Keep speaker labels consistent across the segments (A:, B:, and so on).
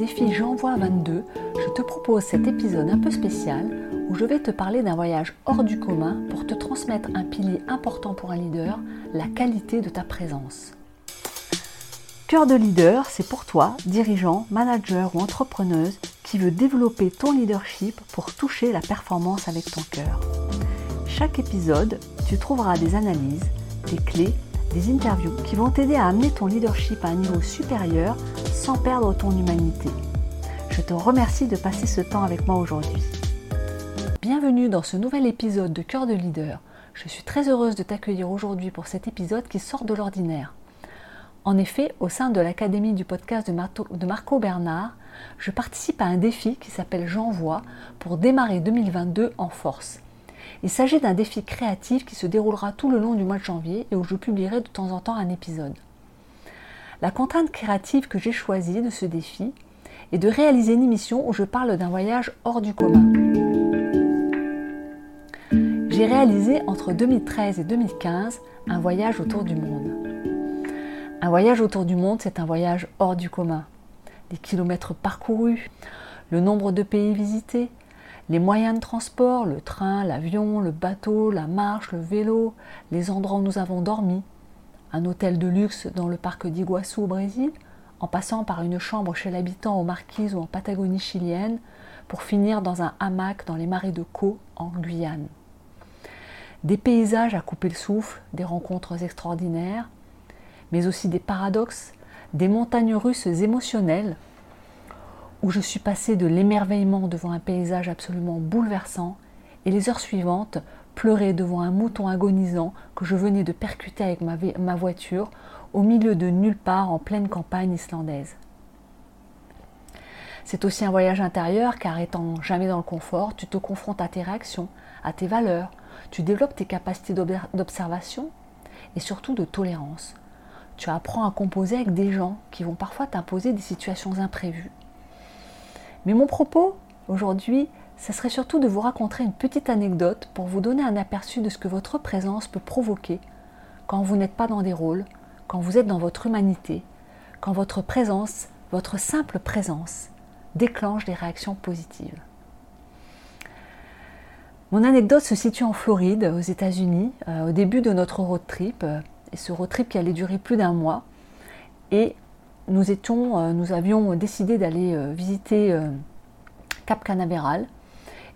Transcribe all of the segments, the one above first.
A: défi J'envoie 22, je te propose cet épisode un peu spécial où je vais te parler d'un voyage hors du commun pour te transmettre un pilier important pour un leader, la qualité de ta présence. Cœur de leader, c'est pour toi, dirigeant, manager ou entrepreneuse, qui veut développer ton leadership pour toucher la performance avec ton cœur. Chaque épisode, tu trouveras des analyses, des clés des interviews qui vont t'aider à amener ton leadership à un niveau supérieur sans perdre ton humanité. Je te remercie de passer ce temps avec moi aujourd'hui. Bienvenue dans ce nouvel épisode de Cœur de Leader. Je suis très heureuse de t'accueillir aujourd'hui pour cet épisode qui sort de l'ordinaire. En effet, au sein de l'Académie du podcast de Marco Bernard, je participe à un défi qui s'appelle J'envoie pour démarrer 2022 en force. Il s'agit d'un défi créatif qui se déroulera tout le long du mois de janvier et où je publierai de temps en temps un épisode. La contrainte créative que j'ai choisie de ce défi est de réaliser une émission où je parle d'un voyage hors du commun. J'ai réalisé entre 2013 et 2015 un voyage autour du monde. Un voyage autour du monde, c'est un voyage hors du commun. Les kilomètres parcourus, le nombre de pays visités, les moyens de transport, le train, l'avion, le bateau, la marche, le vélo, les endroits où nous avons dormi, un hôtel de luxe dans le parc d'Iguassou au Brésil, en passant par une chambre chez l'habitant aux Marquises ou en Patagonie chilienne, pour finir dans un hamac dans les marais de Caux en Guyane. Des paysages à couper le souffle, des rencontres extraordinaires, mais aussi des paradoxes, des montagnes russes émotionnelles où je suis passée de l'émerveillement devant un paysage absolument bouleversant et les heures suivantes pleurer devant un mouton agonisant que je venais de percuter avec ma, voiture au milieu de nulle part en pleine campagne islandaise. C'est aussi un voyage intérieur car étant jamais dans le confort, tu te confrontes à tes réactions, à tes valeurs, tu développes tes capacités d'observation et surtout de tolérance. Tu apprends à composer avec des gens qui vont parfois t'imposer des situations imprévues. Mais mon propos aujourd'hui, ce serait surtout de vous raconter une petite anecdote pour vous donner un aperçu de ce que votre présence peut provoquer quand vous n'êtes pas dans des rôles, quand vous êtes dans votre humanité, quand votre présence, votre simple présence, déclenche des réactions positives. Mon anecdote se situe en Floride, aux États-Unis, euh, au début de notre road trip, euh, et ce road trip qui allait durer plus d'un mois. Et nous, étions, euh, nous avions décidé d'aller visiter Cap Canaveral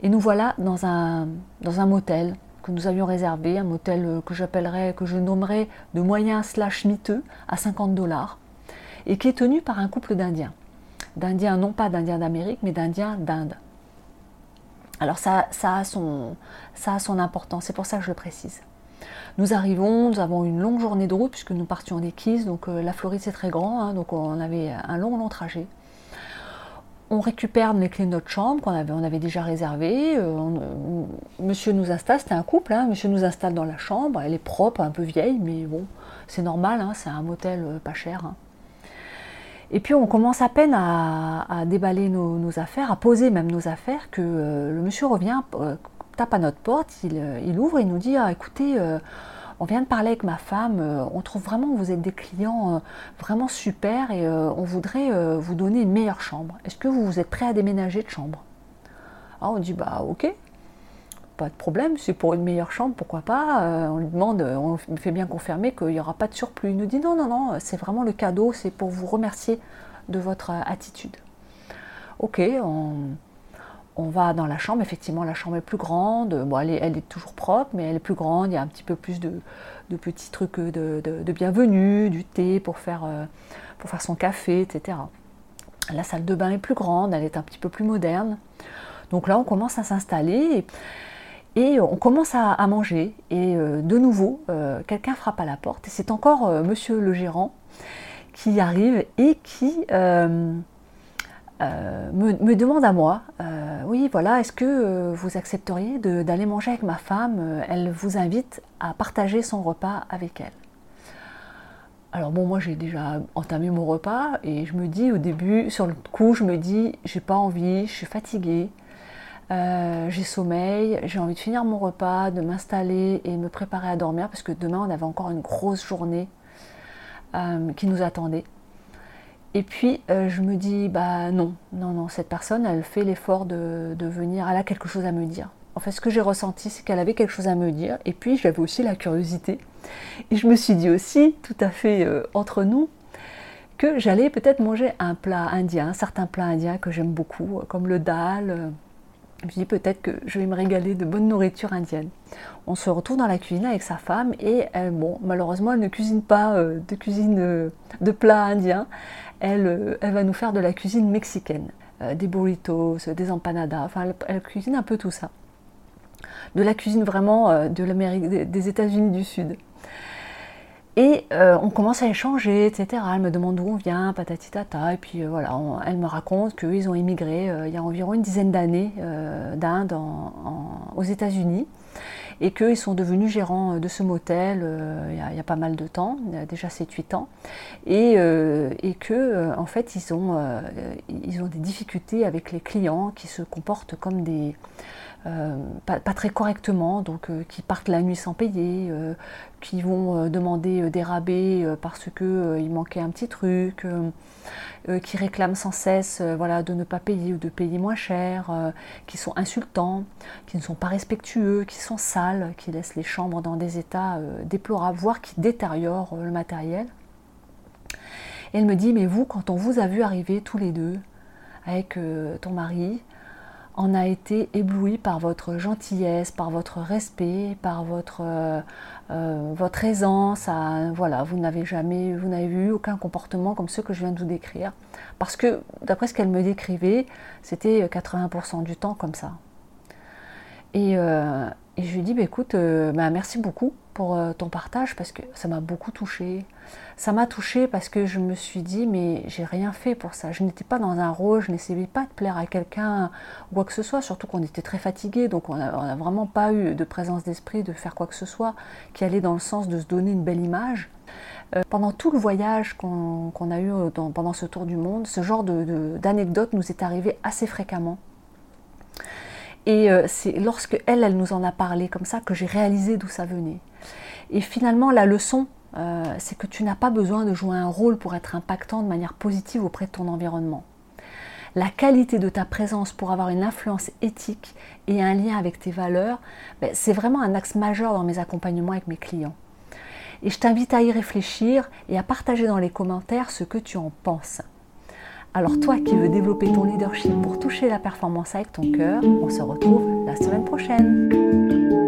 A: et nous voilà dans un, dans un motel que nous avions réservé, un motel que j'appellerais, que je nommerais de moyen slash miteux à 50 dollars et qui est tenu par un couple d'Indiens. D'Indiens, non pas d'Indiens d'Amérique, mais d'Indiens d'Inde. Alors ça, ça, a son, ça a son importance, c'est pour ça que je le précise. Nous arrivons, nous avons une longue journée de route puisque nous partions des Keys, donc euh, la Floride c'est très grand, hein, donc on avait un long long trajet. On récupère les clés de notre chambre qu'on avait, déjà réservées. Euh, euh, monsieur nous installe, c'était un couple, hein, monsieur nous installe dans la chambre, elle est propre, un peu vieille, mais bon, c'est normal, hein, c'est un motel pas cher. Et puis on commence à peine à, déballer nos, affaires, à poser même nos affaires, que le monsieur revient, tape à notre porte, il, euh, il ouvre et nous dit ah, écoutez, euh, on vient de parler avec ma femme, euh, on trouve vraiment que vous êtes des clients vraiment super et on voudrait vous donner une meilleure chambre. Est-ce que vous, êtes prêt à déménager de chambre? Ah, On dit bah ok, pas de problème, c'est pour une meilleure chambre, pourquoi pas On lui demande, on fait bien confirmer qu'il n'y aura pas de surplus. Il nous dit non, non, non, c'est vraiment le cadeau, c'est pour vous remercier de votre attitude. Ok, on, on va dans la chambre, effectivement la chambre est plus grande, elle, est, toujours propre, mais elle est plus grande, il y a un petit peu plus de, petits trucs de, bienvenue, du thé pour faire, euh, son café, etc. La salle de bain est plus grande, elle est un petit peu plus moderne. Donc là on commence à s'installer et, on commence à, manger. Et euh, de nouveau, euh, quelqu'un frappe à la porte et c'est encore monsieur le gérant qui arrive et qui euh, me, demande à moi, euh, oui voilà, est-ce que euh, vous accepteriez d'aller manger avec ma femme Elle vous invite à partager son repas avec elle. Alors bon, moi j'ai déjà entamé mon repas et je me dis au début, sur le coup, je me dis, j'ai pas envie, je suis fatiguée, j'ai sommeil, j'ai envie de finir mon repas, de m'installer et me préparer à dormir parce que demain on avait encore une grosse journée qui nous attendait. Et puis je me dis, bah non, non, non, cette personne, elle fait l'effort de, de venir, elle a quelque chose à me dire. En fait, ce que j'ai ressenti, c'est qu'elle avait quelque chose à me dire. Et puis, j'avais aussi la curiosité. Et je me suis dit aussi, tout à fait entre nous, que j'allais peut-être manger un plat indien, certains plats indiens que j'aime beaucoup, comme le dal. Je me peut-être que je vais me régaler de bonne nourriture indienne. On se retrouve dans la cuisine avec sa femme et elle, bon, malheureusement, elle ne cuisine pas euh, de cuisine euh, de plats indiens. Elle, euh, elle, va nous faire de la cuisine mexicaine, des burritos, des empanadas. Enfin, elle, cuisine un peu tout ça. De la cuisine vraiment de l'Amérique, des États-Unis du Sud. Et euh, on commence à échanger, etc. Elle me demande d'où on vient, patati tata. Et puis euh, voilà, elle me raconte qu'ils ont immigré euh, il y a environ une dizaine d'années d'Inde aux États-Unis et qu'ils sont devenus gérants de ce motel il y, a, pas mal de temps, déjà 7-8 ans, et, et que en fait ils ont, ils ont des difficultés avec les clients qui se comportent comme des euh, pas, très correctement, donc euh, qui partent la nuit sans payer, euh, qui vont demander des rabais parce qu'il manquait un petit truc, qui réclament sans cesse voilà, de ne pas payer ou de payer moins cher, qui sont insultants, qui ne sont pas respectueux, qui sont sales, qui laissent les chambres dans des états déplorables, voire qui détériorent le matériel. Et elle me dit, mais vous, quand on vous a vu arriver tous les deux avec ton mari, on a été ébloui par votre gentillesse, par votre respect, par votre, euh, euh, votre aisance. voilà, vous n'avez jamais, vous n'avez vu aucun comportement comme ceux que je viens de vous décrire. Parce que, d'après ce qu'elle me décrivait, c'était 80% du temps comme ça. Et, euh, et je lui dit, bah, écoute, bah, merci beaucoup pour ton partage parce que ça m'a beaucoup touchée. Ça m'a touchée parce que je me suis dit, mais j'ai rien fait pour ça. Je n'étais pas dans un rôle, je n'essayais pas de plaire à quelqu'un ou quoi que ce soit, surtout qu'on était très fatigués, donc on n'a vraiment pas eu de présence d'esprit de faire quoi que ce soit qui allait dans le sens de se donner une belle image. pendant tout le voyage qu'on a eu pendant ce tour du monde, ce genre d'anecdote nous est arrivé assez fréquemment. Et euh, c'est lorsque elle, elle nous en a parlé comme ça que j'ai réalisé d'où ça venait. Et finalement, la leçon, euh, c'est que tu n'as pas besoin de jouer un rôle pour être impactant de manière positive auprès de ton environnement. La qualité de ta présence pour avoir une influence éthique et un lien avec tes valeurs, ben, c'est vraiment un axe majeur dans mes accompagnements avec mes clients. Et je t'invite à y réfléchir et à partager dans les commentaires ce que tu en penses. Alors toi qui veux développer ton leadership pour toucher la performance avec ton cœur, on se retrouve la semaine prochaine.